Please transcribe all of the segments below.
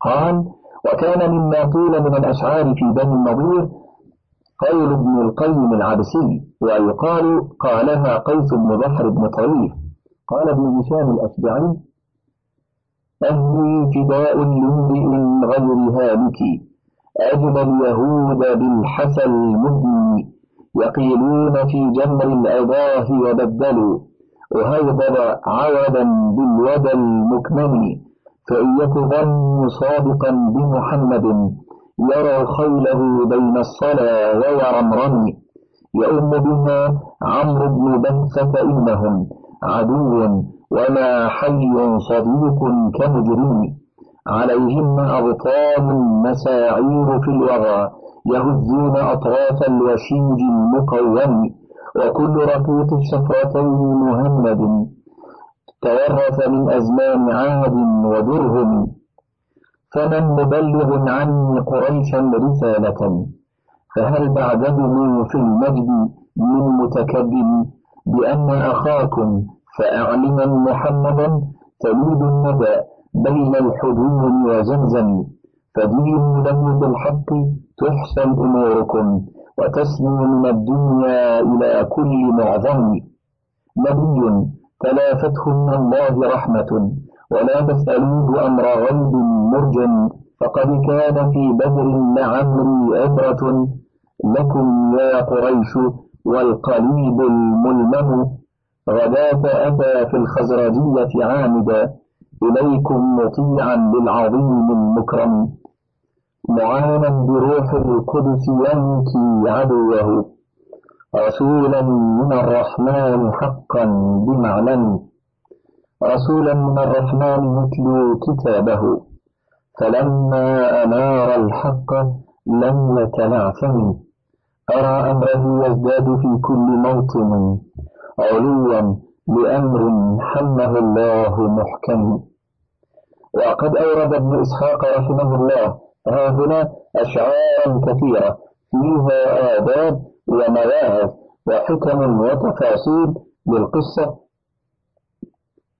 قال وكان مما قيل من الأشعار في بني النضير قول ابن القيم العبسي ويقال قالها قيس بن بحر بن طريف قال ابن هشام الأشجعي أهلي فداء لامرئ غير هالك أجل اليهود بالحسى المذني يقيلون في جمر الأضاه وبدلوا وهيبر عودا بالودى المكمن. فإن يك صادقا بمحمد يرى خيله بين الصلا وورمرم يؤم بها عمرو بن بهسة إنهم عدو وما حي صديق كمجرم. عليهم أبطال مساعير في الوغى يهزون أطراف الوشيج المقوم وكل رقيق الشفرتين مهمد تورث من أزمان عاد ودرهم. فمن مبلغ عني قريشا رسالة فهل بعدهم في المجد من متكبر بأن أخاكم فأعلما محمدا تليد الندى بين الحدود وزمزم. فدين لم بالحق تحسن أموركم وتسمو من الدنيا إلى كل معظم. نبي تلافته من الله رحمة ولا تسألوه أمر غيب مرجم فقد كان في بدر لعمري عبرة لكم يا قريش والقليب الملمم غداة أتى في الخزرجية عامدا إليكم مطيعا للعظيم المكرم. معانا بروح القدس ينكي عدوه. رسولا من الرحمن حقا بمعلم رسولا من الرحمن يتلو كتابه. فلما أنار الحق لم يتنعثم. أرى أمره يزداد في كل موطن. علوا لأمر حمه الله محكم. وقد أورد ابن إسحاق رحمه الله ها هنا أشعارا كثيرة فيها آداب ومواعظ وحكم وتفاصيل للقصة.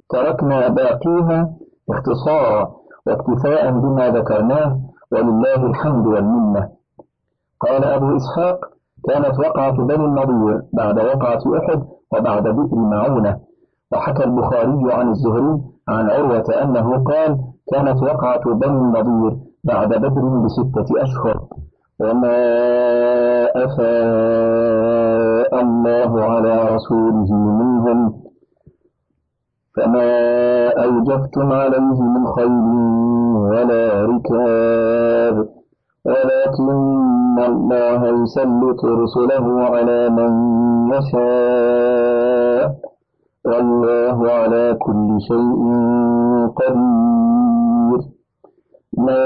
تركنا باقيها اختصارا واكتفاء بما ذكرناه ولله الحمد والمنة. قال أبو إسحاق كانت وقعة بني النضير بعد وقعة أحد وبعد بئر معونة وحكى البخاري عن الزهري عن عروة أنه قال كانت وقعة بني النضير بعد بدر بستة أشهر. وما أفاء الله على رسوله منهم فما أوجفتم عليه من خير ولا ركاب ولكن الله يسلط رسله على من يشاء والله على كل شيء قدير ما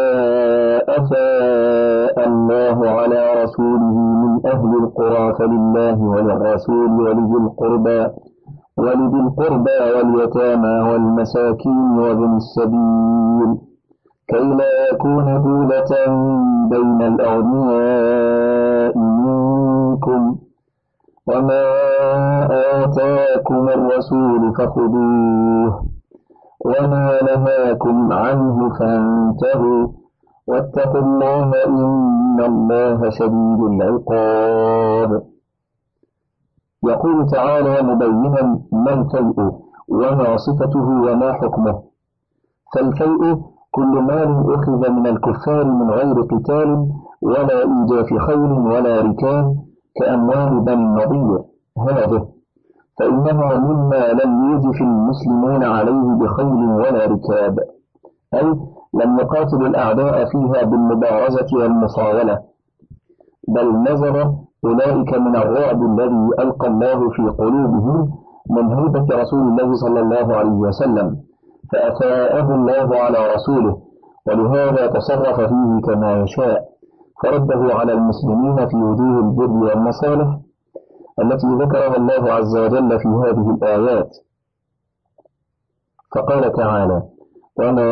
أفاء الله على رسوله من أهل القرى فلله وللرسول ولذي القربى ولذي القربى واليتامى والمساكين وابن السبيل. كي لا يكون دولة بين الأغنياء منكم. وما آتاكم الرسول فخذوه. وما نهاكم عنه فانتهوا واتقوا الله إن الله شديد العقاب. يقول تعالى مبينا ما الفيء وما صفته وما حكمه. فالفيء كل مال أخذ من الكفار من غير قتال ولا إيجاف خيل ولا ركاب كأموال بني النضير. هذه فإنها مما لم يجف المسلمون عليه بخيل ولا ركاب. أي لم يقاتلوا الأعداء فيها بالمبارزة والمصاولة. بل نزل أولئك من الرعب الذي ألقى الله في قلوبهم من هيبة رسول الله صلى الله عليه وسلم فأفاءه الله على رسوله ولهذا تصرف فيه كما يشاء. فرده على المسلمين في وجوه البر والمصالح التي ذكرها الله عز وجل في هذه الآيات. فقال تعالى وما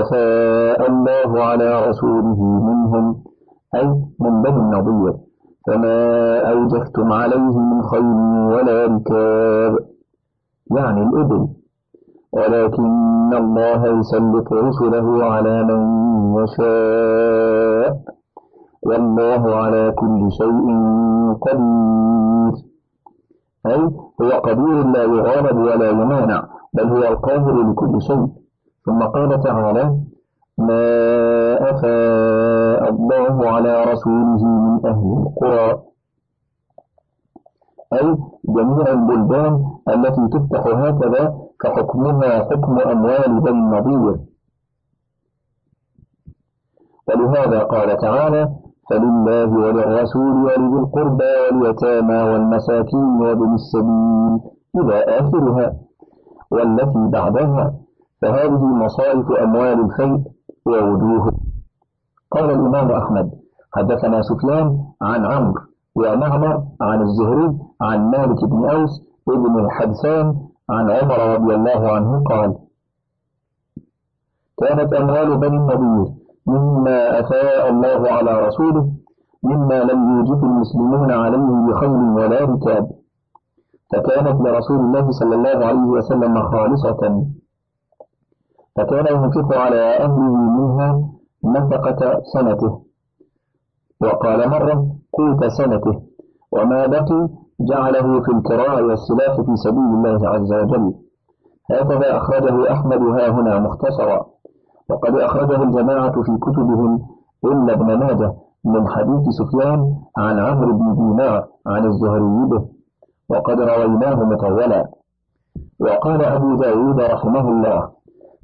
أفاء الله على رسوله منهم أي من بني النضير. فما أوجفتم عليه من خير ولا ركاب يعني الإبل. ولكن الله يسلط رسله على من يشاء. والله على كل شيء قدير. أي هو قدير لا يغالب ولا يمانع بل هو القادر لكل شيء. ثم قال تعالى ما أفاء الله على رسوله من أهل القرى. أي جميع البلدان التي تفتح هكذا فحكمها حكم أموال بني النضير ولهذا قال تعالى فلله وللرسول ولذي القربى واليتامى والمساكين وابن السبيل إلى آخرها والتي بعدها فهذه مصارف أموال الفيء ووجوه. قال الإمام أحمد حدثنا سفيان عن عمرو ومعمر عن الزهري عن مالك بن أوس ابن الحدثان عن عمر رضي الله عنه قال كانت أموال بني النضير مما أفاء الله على رسوله مما لم يوجف المسلمون عليه بخيل ولا ركاب. فكانت لرسول الله صلى الله عليه وسلم خالصة. فكان ينفق على أهله منها نفقة سنته. وقال مرة قوت سنته وما بقي؟ جعله في الكراع والسلاح في سبيل الله عز وجل. هكذا أخرجه أحمد ها هنا مختصرا. وقد أخرجه الجماعة في كتبهم إلا ابن ماجه من حديث سفيان عن عمرو بن دينار عن الزهري به وقد رويناه مطولا. وقال أبو داود رحمه الله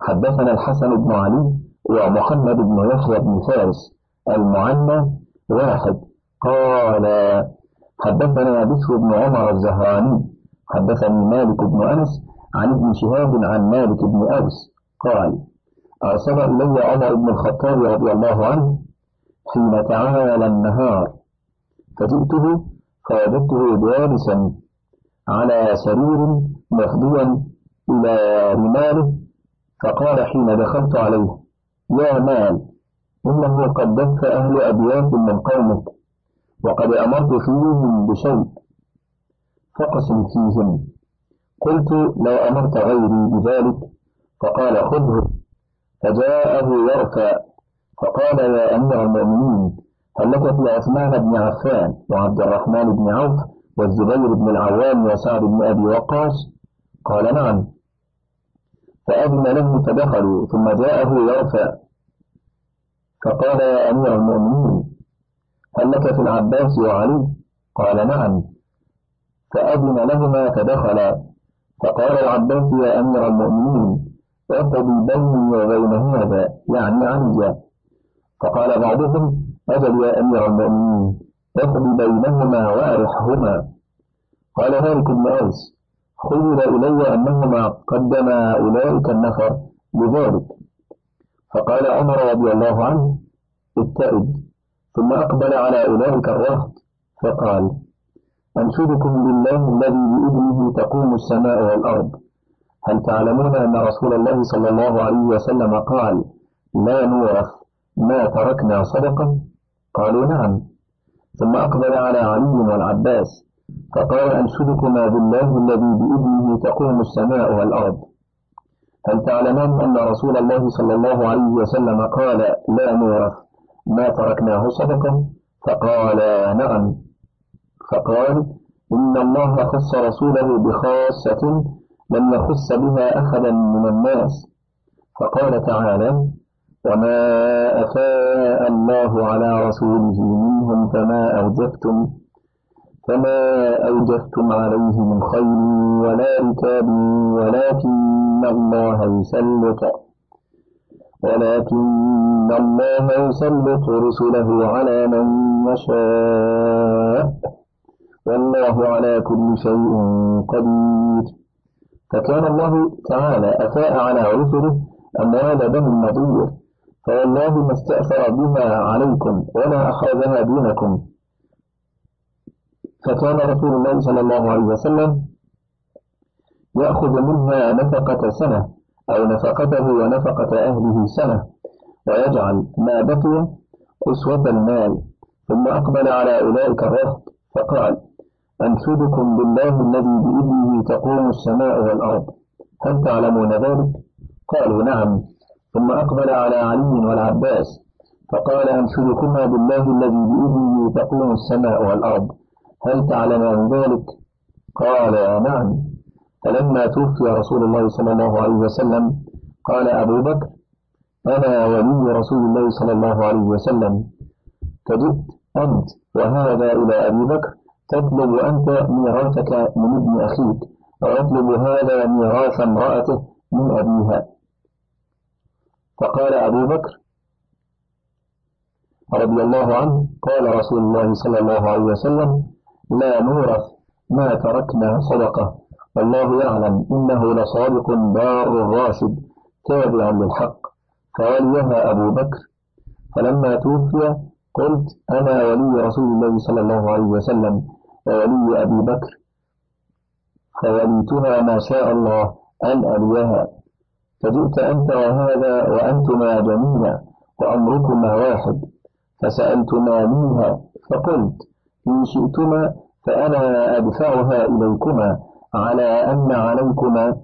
حدثنا الحسن بن علي ومحمد بن يحيى بن فارس المعنى واحد. قال حدثنا بشر بن عمر الزهراني حدثني مالك بن أنس عن ابن شهاب عن مالك بن أوس. قال أرسل إلي عمر بن الخطاب رضي الله عنه حين تعالى النهار. فجئته فوجدته جالسا على سرير مفضيا إلى رماله فقال حين دخلت عليه يا مال إنه قد دف أهل أبيات من قومك وقد أمرت فيهم بشيء فقسم فيهم. قلت لو أمرت غيري بذلك فقال خذه. فجاءه يرفع فقال يا أمير المؤمنين هل لك في عثمان بن عفان وعبد الرحمن بن عوف والزبير بن العوام وسعد بن أبي وقاص قال نعم. فأذن له فدخلوا ثم جاءه يرفع فقال يا أمير المؤمنين هل لك في العباس وعلي قال نعم. فأذن لهما فدخلا. فقال العباس يا أمير المؤمنين اقضي بيني وبين هذا يعني عليا فقال بعضهم أجل يا أمير المؤمنين اقضي بينهما وأرحهما. قال مالك بن أوس خيل إلي أنهما قدما أولئك النفر بذلك. فقال عمر رضي الله عنه اتئد ثم أقبل على أولئك الرهط فقال أنشدكم بالله الذي بإذنه تقوم السماء والأرض. هل تعلمون أن رسول الله صلى الله عليه وسلم قال لا نورث ما تركنا صدقا؟ قالوا نعم. ثم أقبل على علي والعباس فقال أنشدكما بالله الذي بإذنه تقوم السماء والأرض. هل تعلمون أن رسول الله صلى الله عليه وسلم قال لا نورث ما تركناه صدقا؟ فقال نعم. فقال إن الله خص رسوله بخاصة لم يخص بها أحدا من الناس. فقال تعالى وما أفاء الله على رسوله منهم فما أوجفتم فما أوجفتم عليه من خير ولا ركاب ولكن الله يسلط ولكن الله يسلط رسله على من يشاء. والله على كل شيء قدير. فكان الله تعالى أفاء على رسله أموال بني النضير فوالله ما استأثر بها عليكم ولا أخذها دونكم فكان رسول الله صلى الله عليه وسلم يأخذ منها نفقة سنة أو نفقته ونفقة أهله سنة ويجعل ما بقي أسوة المال ثم أقبل على أولئك الرهط فقال أنشدكم بالله الذي بإذنه تقوم السماء والأرض. هل تعلمون ذلك؟ قالوا نعم. ثم أقبل على علي والعباس فقال أنشدكما بالله الذي بإذنه تقوم السماء والأرض. هل تعلمان ذلك؟ قال نعم. فلما توفي رسول الله صلى الله عليه وسلم قال أبو بكر أنا ولي رسول الله صلى الله عليه وسلم. فجئت أنت وهذا إلى أبي بكر. تطلب أنت ميراثك من ابن أخيك ويطلب هذا ميراث امرأته من أبيها. فقال أبو بكر رضي الله عنه قال رسول الله صلى الله عليه وسلم لا نورث ما تركنا صدقة. والله يعلم إنه لصادق بار راشد تابع للحق. فوليها أبو بكر فلما توفي قلت أنا ولي رسول الله صلى الله عليه وسلم وولي أبي بكر. فوليتها ما شاء الله أن أليها فجئت أنت وهذا وأنتما جميعا وأمركما واحد. فسألتما منها فقلت إن شئتما فأنا أدفعها إليكما على أن عليكما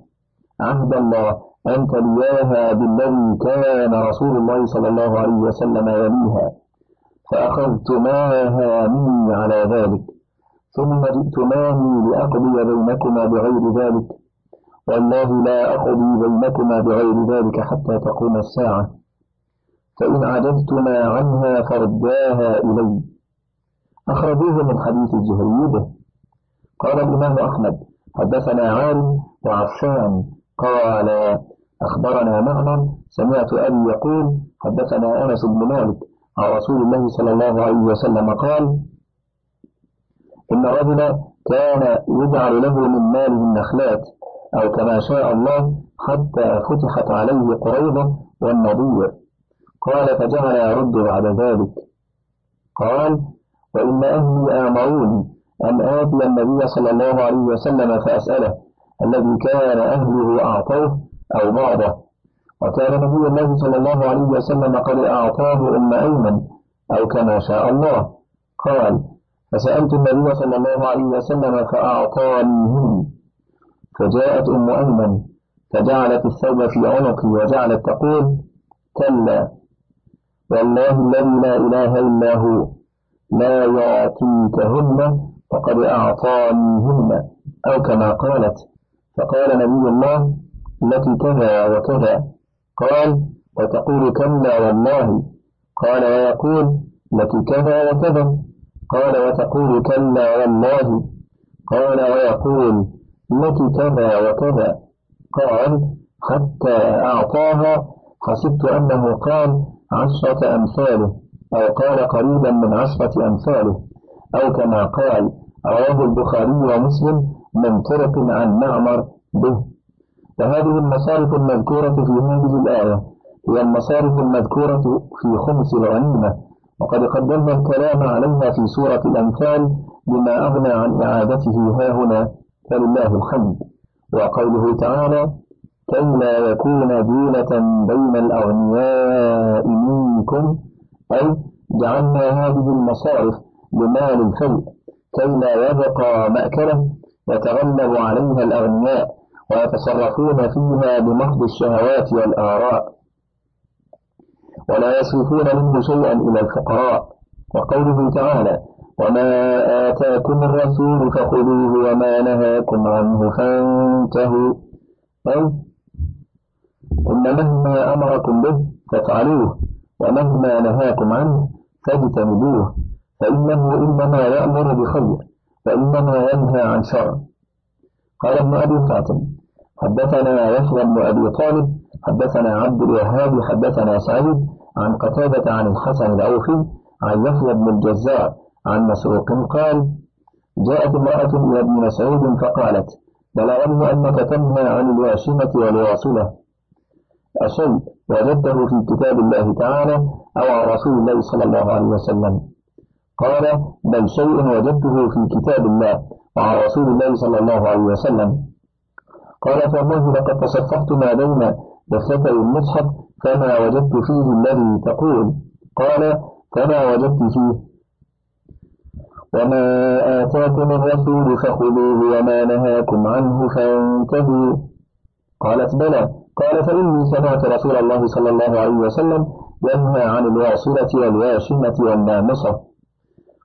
عهد الله أن تلياها بالذي كان رسول الله صلى الله عليه وسلم يليها. فأخذتماها مني على ذلك. ثم جئتماني لأقضي بينكما بغير ذلك. والله لا أقضي بينكما بغير ذلك حتى تقوم الساعة. فإن عجزتما عنها فرداها إلي. أخرجوه من حديث الزهري به قال الإمام أحمد حدثنا عالم وعفان. قال أخبرنا معمر. سمعت أبي يقول حدثنا أنس بن مالك عن رسول الله صلى الله عليه وسلم قال إن رجلا كان يجعل له من ماله النخلات أو كما شاء الله حتى فتحت عليه قريضة والنضير. قال فجعل يرد بعد ذلك. قال وإن أهلي آمروني أن آتي النبي صلى الله عليه وسلم فأسأله الذي كان أهله أعطوه أو بعضه وكان نبي الله صلى الله عليه وسلم قد أعطاه أم أيمن أو كما شاء الله. قال فسألت النبي صلى الله عليه وسلم فأعطانيهن. فجاءت أم أيمن فجعلت الثوب في عنقي وجعلت تقول كلا والله الذي لا إله إلا هو لا يعطيكهن فقد أعطانيهن. أو كما قالت. فقال نبي الله لك كذا وكذا. قال وتقول كلا والله. قال ويقول لك كذا وكذا. قال وتقول كلا والله. قال ويقول لك كذا وكذا. قال حتى أعطاها حسبت أنه قال عشرة أمثاله أو قال قريبا من عشرة أمثاله. أو كما قال رواه البخاري ومسلم من طرق عن معمر به. وهذه المصارف المذكورة في هذه الآية هي المصارف المذكورة في خمس الغنيمة. وقد قدمنا الكلام عليها في سورة الأنفال بما أغنى عن إعادته ها هنا فلله الحمد. وقوله تعالى كي لا يكون دولة بين الأغنياء منكم أي جعلنا هذه المصارف لمال الفيء. كي لا يبقى مأكلة يتغلب عليها الأغنياء ويتصرفون فيها بمحض الشهوات والآراء. ولا يصرفون منه شيئا إلى الفقراء. وقوله تعالى وما آتاكم الرسول فخذوه وما نهاكم عنه فانتهوا. أي إن مهما أمركم به فافعلوه ومهما نهاكم عنه فاجتنبوه فإنه إنما يأمر بخير فإنما ينهى عن شر قال ابن أبي حاتم حدثنا يحيى بن أبي طالب حدثنا عبد الوهاب حدثنا سعيد عن قتادة عن الحسن الأوفي عن يحيى بن الجزار عن مسروق قال جاءت امرأة إلى ابن مسعود فقالت بلغني أنك تنهى عن الواشمة والواصلة. أشيء وجدته في كتاب الله تعالى أو عن رسول الله صلى الله عليه وسلم. قال بل شيء وجدته في كتاب الله وعن رسول الله صلى الله عليه وسلم. قال فالله لقد تصفحت ما بين دفتي المصحف فما وجدت فيه الذي تقول. قال فما وجدت فيه. وما آتاكم الرسول فخذوه وما نهاكم عنه فانتهوا. قالت بلى. قال فإني سمعت رسول الله صلى الله عليه وسلم ينهى عن الواصلة والواشمة والنامصة.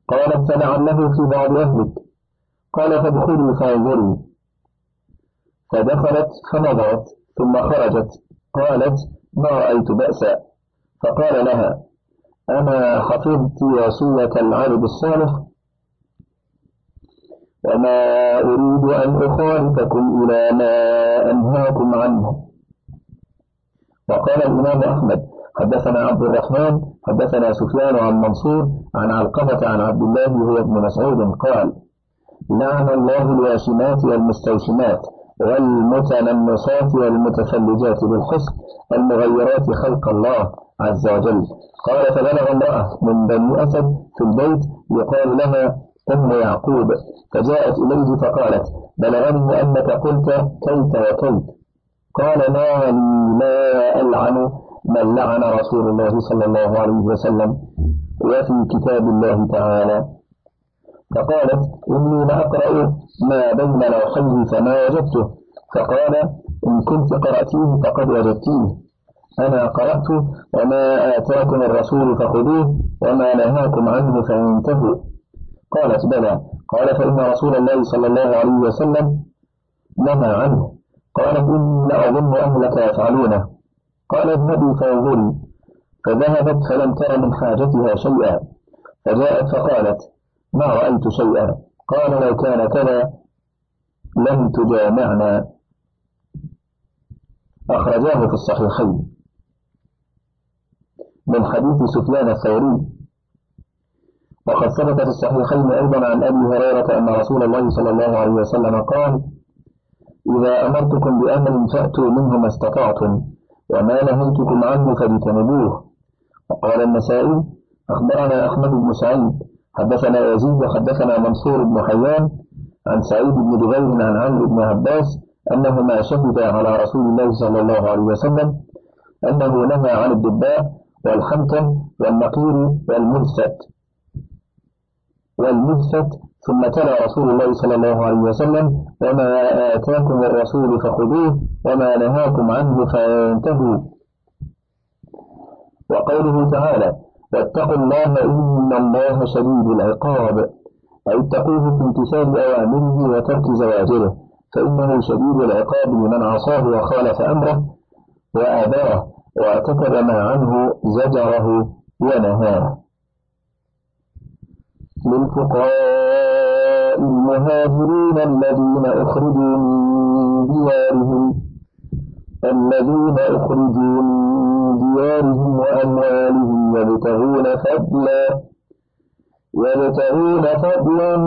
قالت فلعله في بعض أهلك. قال فادخلي فانظري فدخلت فنظرت ثم خرجت. قالت ما رأيت بأسا؟ فقال لها أما حفظت وصية العبد الصالح وما أريد أن أخالفكم إلى ما أنهاكم عنه. وقال الإمام أحمد حدثنا عبد الرحمن حدثنا سفيان عن منصور عن علقمة عن عبد الله هو ابن مسعود قال لعن الله الواشمات والمستوشمات والمتنمصات والمتفلجات بالحسن المغيرات خلق الله عز وجل. قال فبلغ امرأة من بني أسد في البيت يقال لها أم يعقوب فجاءت إليه فقالت بلغني أنك قلت كيت وكيت. قال ما لي لا ألعن من لعن رسول الله صلى الله عليه وسلم. وفي كتاب الله تعالى فقالت إني لأقرأ ما بين لوحيه فما وجدته. فقال إن كنت قرأتيه فقد وجدتيه. أنا قرأت وما آتاكم الرسول فخذوه وما نهاكم عنه فانتهوا. قالت بلى. قال فإن رسول الله صلى الله عليه وسلم نهى عنه. قالت إني لأظن أهلك يفعلونه. قال اذهبي فانظري. فذهبت فلم تر من حاجتها شيئا. فجاءت فقالت ما رأيت شيئا. قال لو كان كذا لم تجامعنا. أخرجاه في الصحيحين. من حديث سفيان الثوري. وقد ثبت في الصحيحين أيضا عن أبي هريرة أن رسول الله صلى الله عليه وسلم قال إذا أمرتكم بأمر فأتوا منه ما استطعتم وما نهيتكم عنه فاجتنبوه. وقال النسائي أخبرنا أحمد بن سعيد حدثنا يزيد وحدثنا منصور بن حيان عن سعيد بن جبير عن عمرو بن عباس أنهما شهدا على رسول الله صلى الله عليه وسلم أنه نهى عن الدباء والحنتم والنقير والملفت. والملفت ثم تلا رسول الله صلى الله عليه وسلم وما آتاكم الرسول فخذوه وما نهاكم عنه فانتهوا. وقوله تعالى واتقوا الله إن الله شديد العقاب. أي اتقوه في امتثال أوامره وترك زواجره فإنه شديد العقاب لمن عصاه وخالف أمره وآباه واعتقد ما عنه زجره ونهاه. للفقراء المهاجرين الذين أخرجوا من ديارهم الذين أخرجوا من ديارهم وأموالهم يبتغون فضلا يبتغون فضلا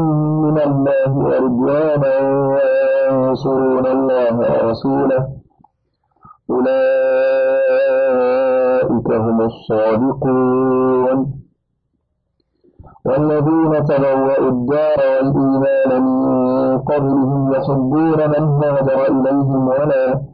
من الله ورضوانا وينصرون الله ورسوله. أولئك هم الصادقون. والذين تبوأوا الدار والإيمان من قبلهم يحبون من هاجر إليهم ولا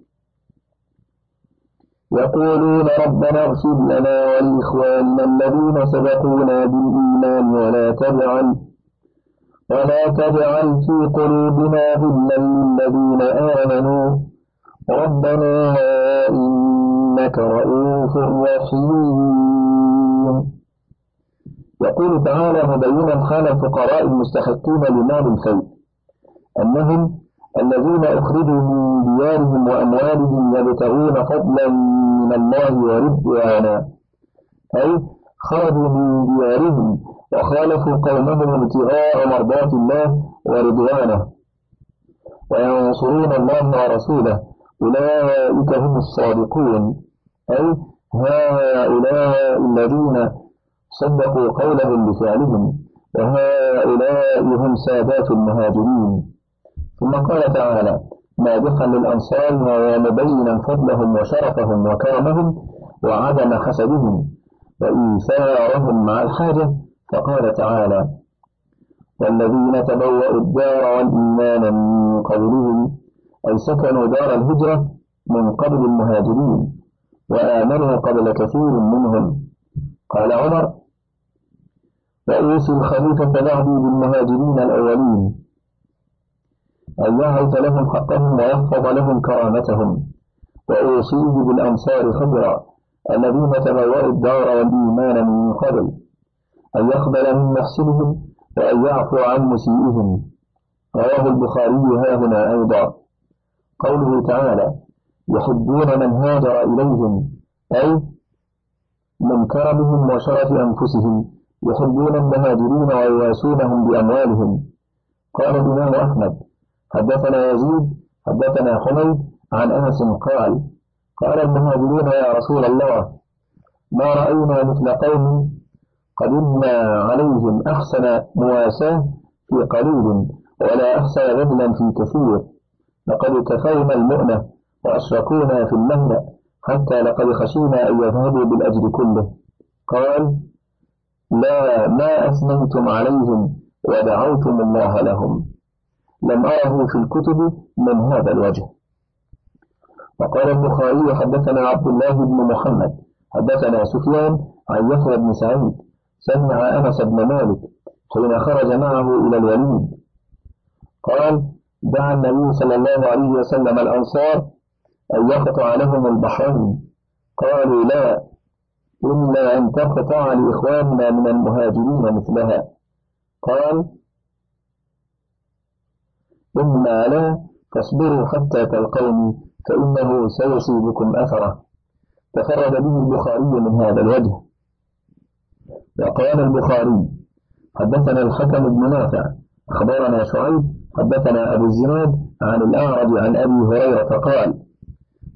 يقولون ربنا اغفر لنا ولإخواننا الذين سبقونا بالإيمان ولا تجعل ولا تجعل في قلوبنا غلا للذين آمنوا. ربنا إنك رؤوف رحيم. يقول تعالى مبينا حال الفقراء المستحقين لمال الفيء أنهم الذين أخرجوا من ديارهم وأموالهم يبتغون فضلا من الله ورضوانا. أي خرجوا من ديارهم وخالفوا قومهم ابتغاء مرضات الله ورضوانه. وينصرون الله ورسوله. أولئك هم الصادقون. أي هؤلاء الذين صدقوا قولهم بفعلهم. وهؤلاء هم سادات المهاجرين. ثم قال تعالى مادحا للأنصار ومبينا فضلهم وشرفهم وكرمهم وعدم حسدهم وإيثارهم مع الحاجة فقال تعالى والذين تبوأوا الدار والإيمان من قبلهم أي سكنوا دار الهجرة من قبل المهاجرين وآمنوا قبل كثير منهم قال عمر وأوصي الخليفة بعدي بالمهاجرين الأولين أن يعرف لهم حقهم ويحفظ لهم كرامتهم. وأوصيه بالأنصار خبرا. الذين تبوأوا الدار والإيمان من قبل. أن يقبل من محسنهم وأن يعفو عن مسيئهم. رواه البخاري ها هنا أيضا. قوله تعالى يحبون من هاجر إليهم. أي من كرمهم وشرف أنفسهم. يحبون المهاجرين ويواسونهم بأموالهم. قال الإمام أحمد حدثنا يزيد حدثنا حميد عن أنس قال قال المهاجرون يا رسول الله ما رأينا مثل قوم قدمنا عليهم أحسن مواساة في قليل ولا أحسن بذلا في كثير. لقد كفونا المؤنة وأشركونا في المهنة حتى لقد خشينا أن يذهبوا بالأجر كله. قال لا ما أثنيتم عليهم ودعوتم الله لهم. لم أره في الكتب من هذا الوجه. وقال البخاري حدثنا عبد الله بن محمد حدثنا سفيان عن يحيى بن سعيد سمع أنس بن مالك حين خرج معه إلى الوليد. قال دعا النبي صلى الله عليه وسلم الأنصار أن يقطع لهم البحرين. قالوا لا إلا أن تقطع لإخواننا من المهاجرين مثلها. قال إما لا تصبروا حتى تلقوني فإنه سيصيبكم أثره تفرد به البخاري من هذا الوجه. وقال البخاري حدثنا الحكم بن نافع أخبرنا شعيب حدثنا أبو الزناد عن الأعرج عن أبي هريرة قال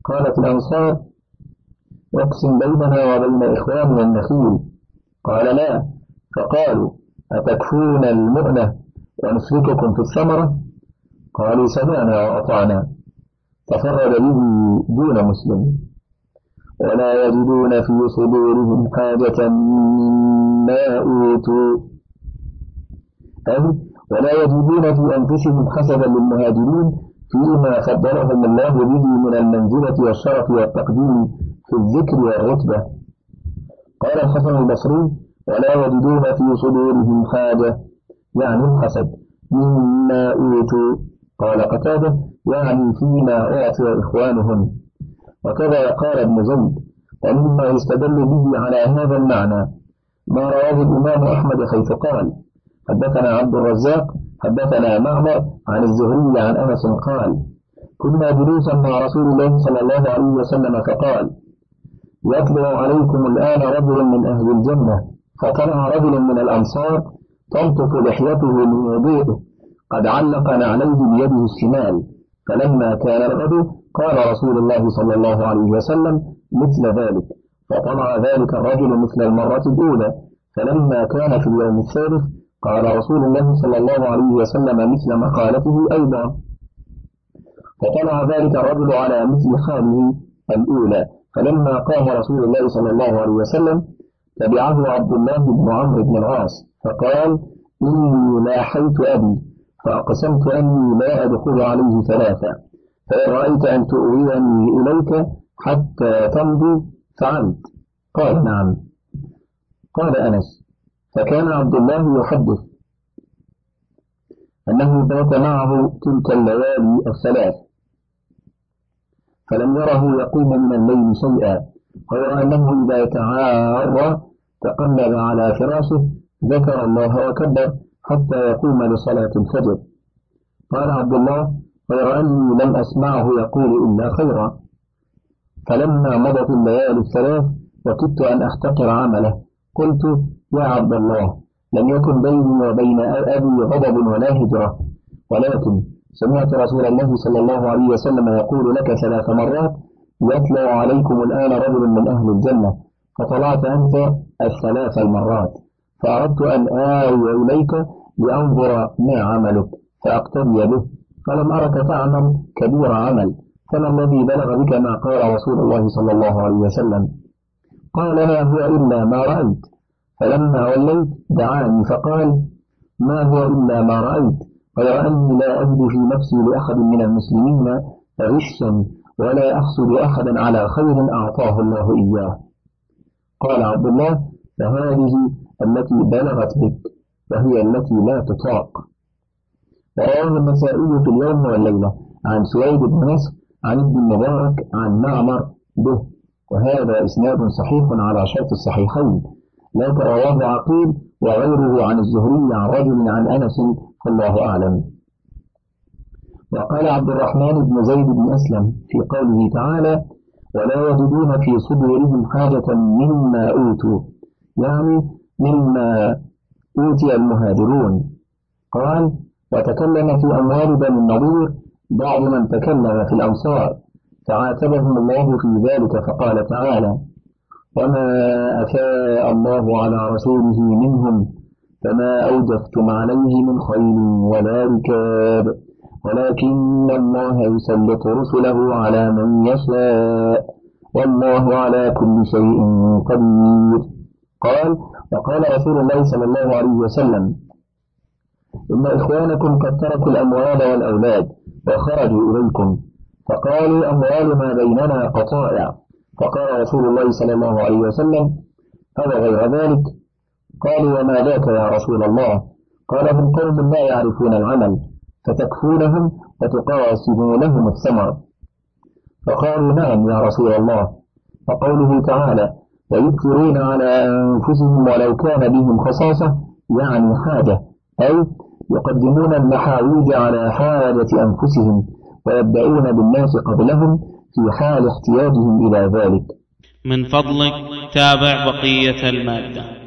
قالت الأنصار اقسم بيننا وبين إخواننا النخيل. قال لا. فقالوا أتكفون المؤنة ونشرككم في الثمرة؟ قالوا سمعنا وأطعنا. تفرد به دون مسلم. ولا يجدون في صدورهم حاجة مما أوتوا. أي ولا يجدون في أنفسهم حسبا للمهاجرين فيما فضلهم الله به من المنزلة والشرف والتقديم في الذكر والرتبة. قال الحسن البصري ولا يجدون في صدورهم حاجة يعني الحسد مما أوتوا. قال قتادة يعني فيما أعطي إخوانهم وكذا قال ابن زيد ومما يستدل به على هذا المعنى. ما رواه الإمام أحمد حيث قال حدثنا عبد الرزاق حدثنا معمر عن الزهري عن أنس قال كنا جلوسا مع رسول الله صلى الله عليه وسلم فقال يتلو عليكم الآن رجل من أهل الجنة فطلع رجل من الأنصار تنطف لحيته من وضوءه قد علق نعليه بيده الشمال فلما كان الغد قال رسول الله صلى الله عليه وسلم مثل ذلك فطلع ذلك الرجل مثل المرة الأولى فلما كان في اليوم الثالث قال رسول الله صلى الله عليه وسلم مثل مقالته أيضا. فطلع ذلك الرجل على مثل حاله الأولى فلما قام رسول الله صلى الله عليه وسلم تبعه عبد الله بن عمرو بن العاص فقال إني لاحيت أبي. فأقسمت أني لا أدخل عليه ثلاثة فإن رأيت أن تؤويني إليك حتى تمضي فعلت. قال نعم. قال أنس فكان عبد الله يحدث. أنه بات معه تلك الليالي الثلاث. فلم يره يقوم من الليل شيئا. غير أنه إذا تعارى تقلب على فراشه ذكر الله وكبر. حتى يقوم لصلاة الفجر. قال عبد الله غير أني لم أسمعه يقول إلا خيرا. فلما مضت الليالي الثلاث وكدت أن أحتقر عمله. قلت يا عبد الله لم يكن بيني وبين أبي غضب ولا هجرة. ولكن سمعت رسول الله صلى الله عليه وسلم يقول لك ثلاث مرات يتلو عليكم الآن رجل من أهل الجنة فطلعت أنت الثلاث المرات. فأردت أن آوي إليك لأنظر ما عملك. فأقتدي به. فلم أرك تعمل كبير عمل. فما الذي بلغ بك ما قال رسول الله صلى الله عليه وسلم؟ قال ما هو إلا ما رأيت. فلما وليت دعاني فقال ما هو إلا ما رأيت. غير أني لا أجد في نفسي لأحد من المسلمين غشا ولا أحسد أحدا على خير أعطاه الله إياه. قال عبد الله فهذه التي بلغت بك. وهي التي لا تطاق. رواه النسائي في اليوم والليلة عن سويد بن نصر عن ابن المبارك عن معمر به وهذا إسناد صحيح على شرط الصحيحين. لا رواه عقيل وغيره عن الزهري عن رجل عن أنس فالله أعلم. وقال عبد الرحمن بن زيد بن أسلم في قوله تعالى ولا يجدون في صدورهم حاجة مما أوتوا. يعني مما أوتي المهاجرون. قال وتكلم في أموال بني النضير بعض من تكلم في الأنصار فعاتبهم الله في ذلك فقال تعالى وما أفاء الله على رسوله منهم فما أوجفتم عليه من خيل ولا ركاب. ولكن الله يسلط رسله على من يشاء والله على كل شيء قدير. قال وقال رسول الله صلى الله عليه وسلم إن إخوانكم قد تركوا الأموال والأولاد وخرجوا إليكم فقالوا أموال ما بيننا قطائع. فقال رسول الله صلى الله عليه وسلم أو غير ذلك؟ قالوا وما ذاك يا رسول الله؟ قال هم قوم لا يعرفون العمل فتكفونهم وتقاسمونهم الثمر. فقالوا نعم يا رسول الله. وقوله تعالى ويكثرون على أنفسهم ولو كان بهم خصاصة يعني حاجة أي يقدمون المحاويج على حاجة أنفسهم ويبدأون بالناس قبلهم في حال احتياجهم إلى ذلك. من فضلك تابع بقية المادة.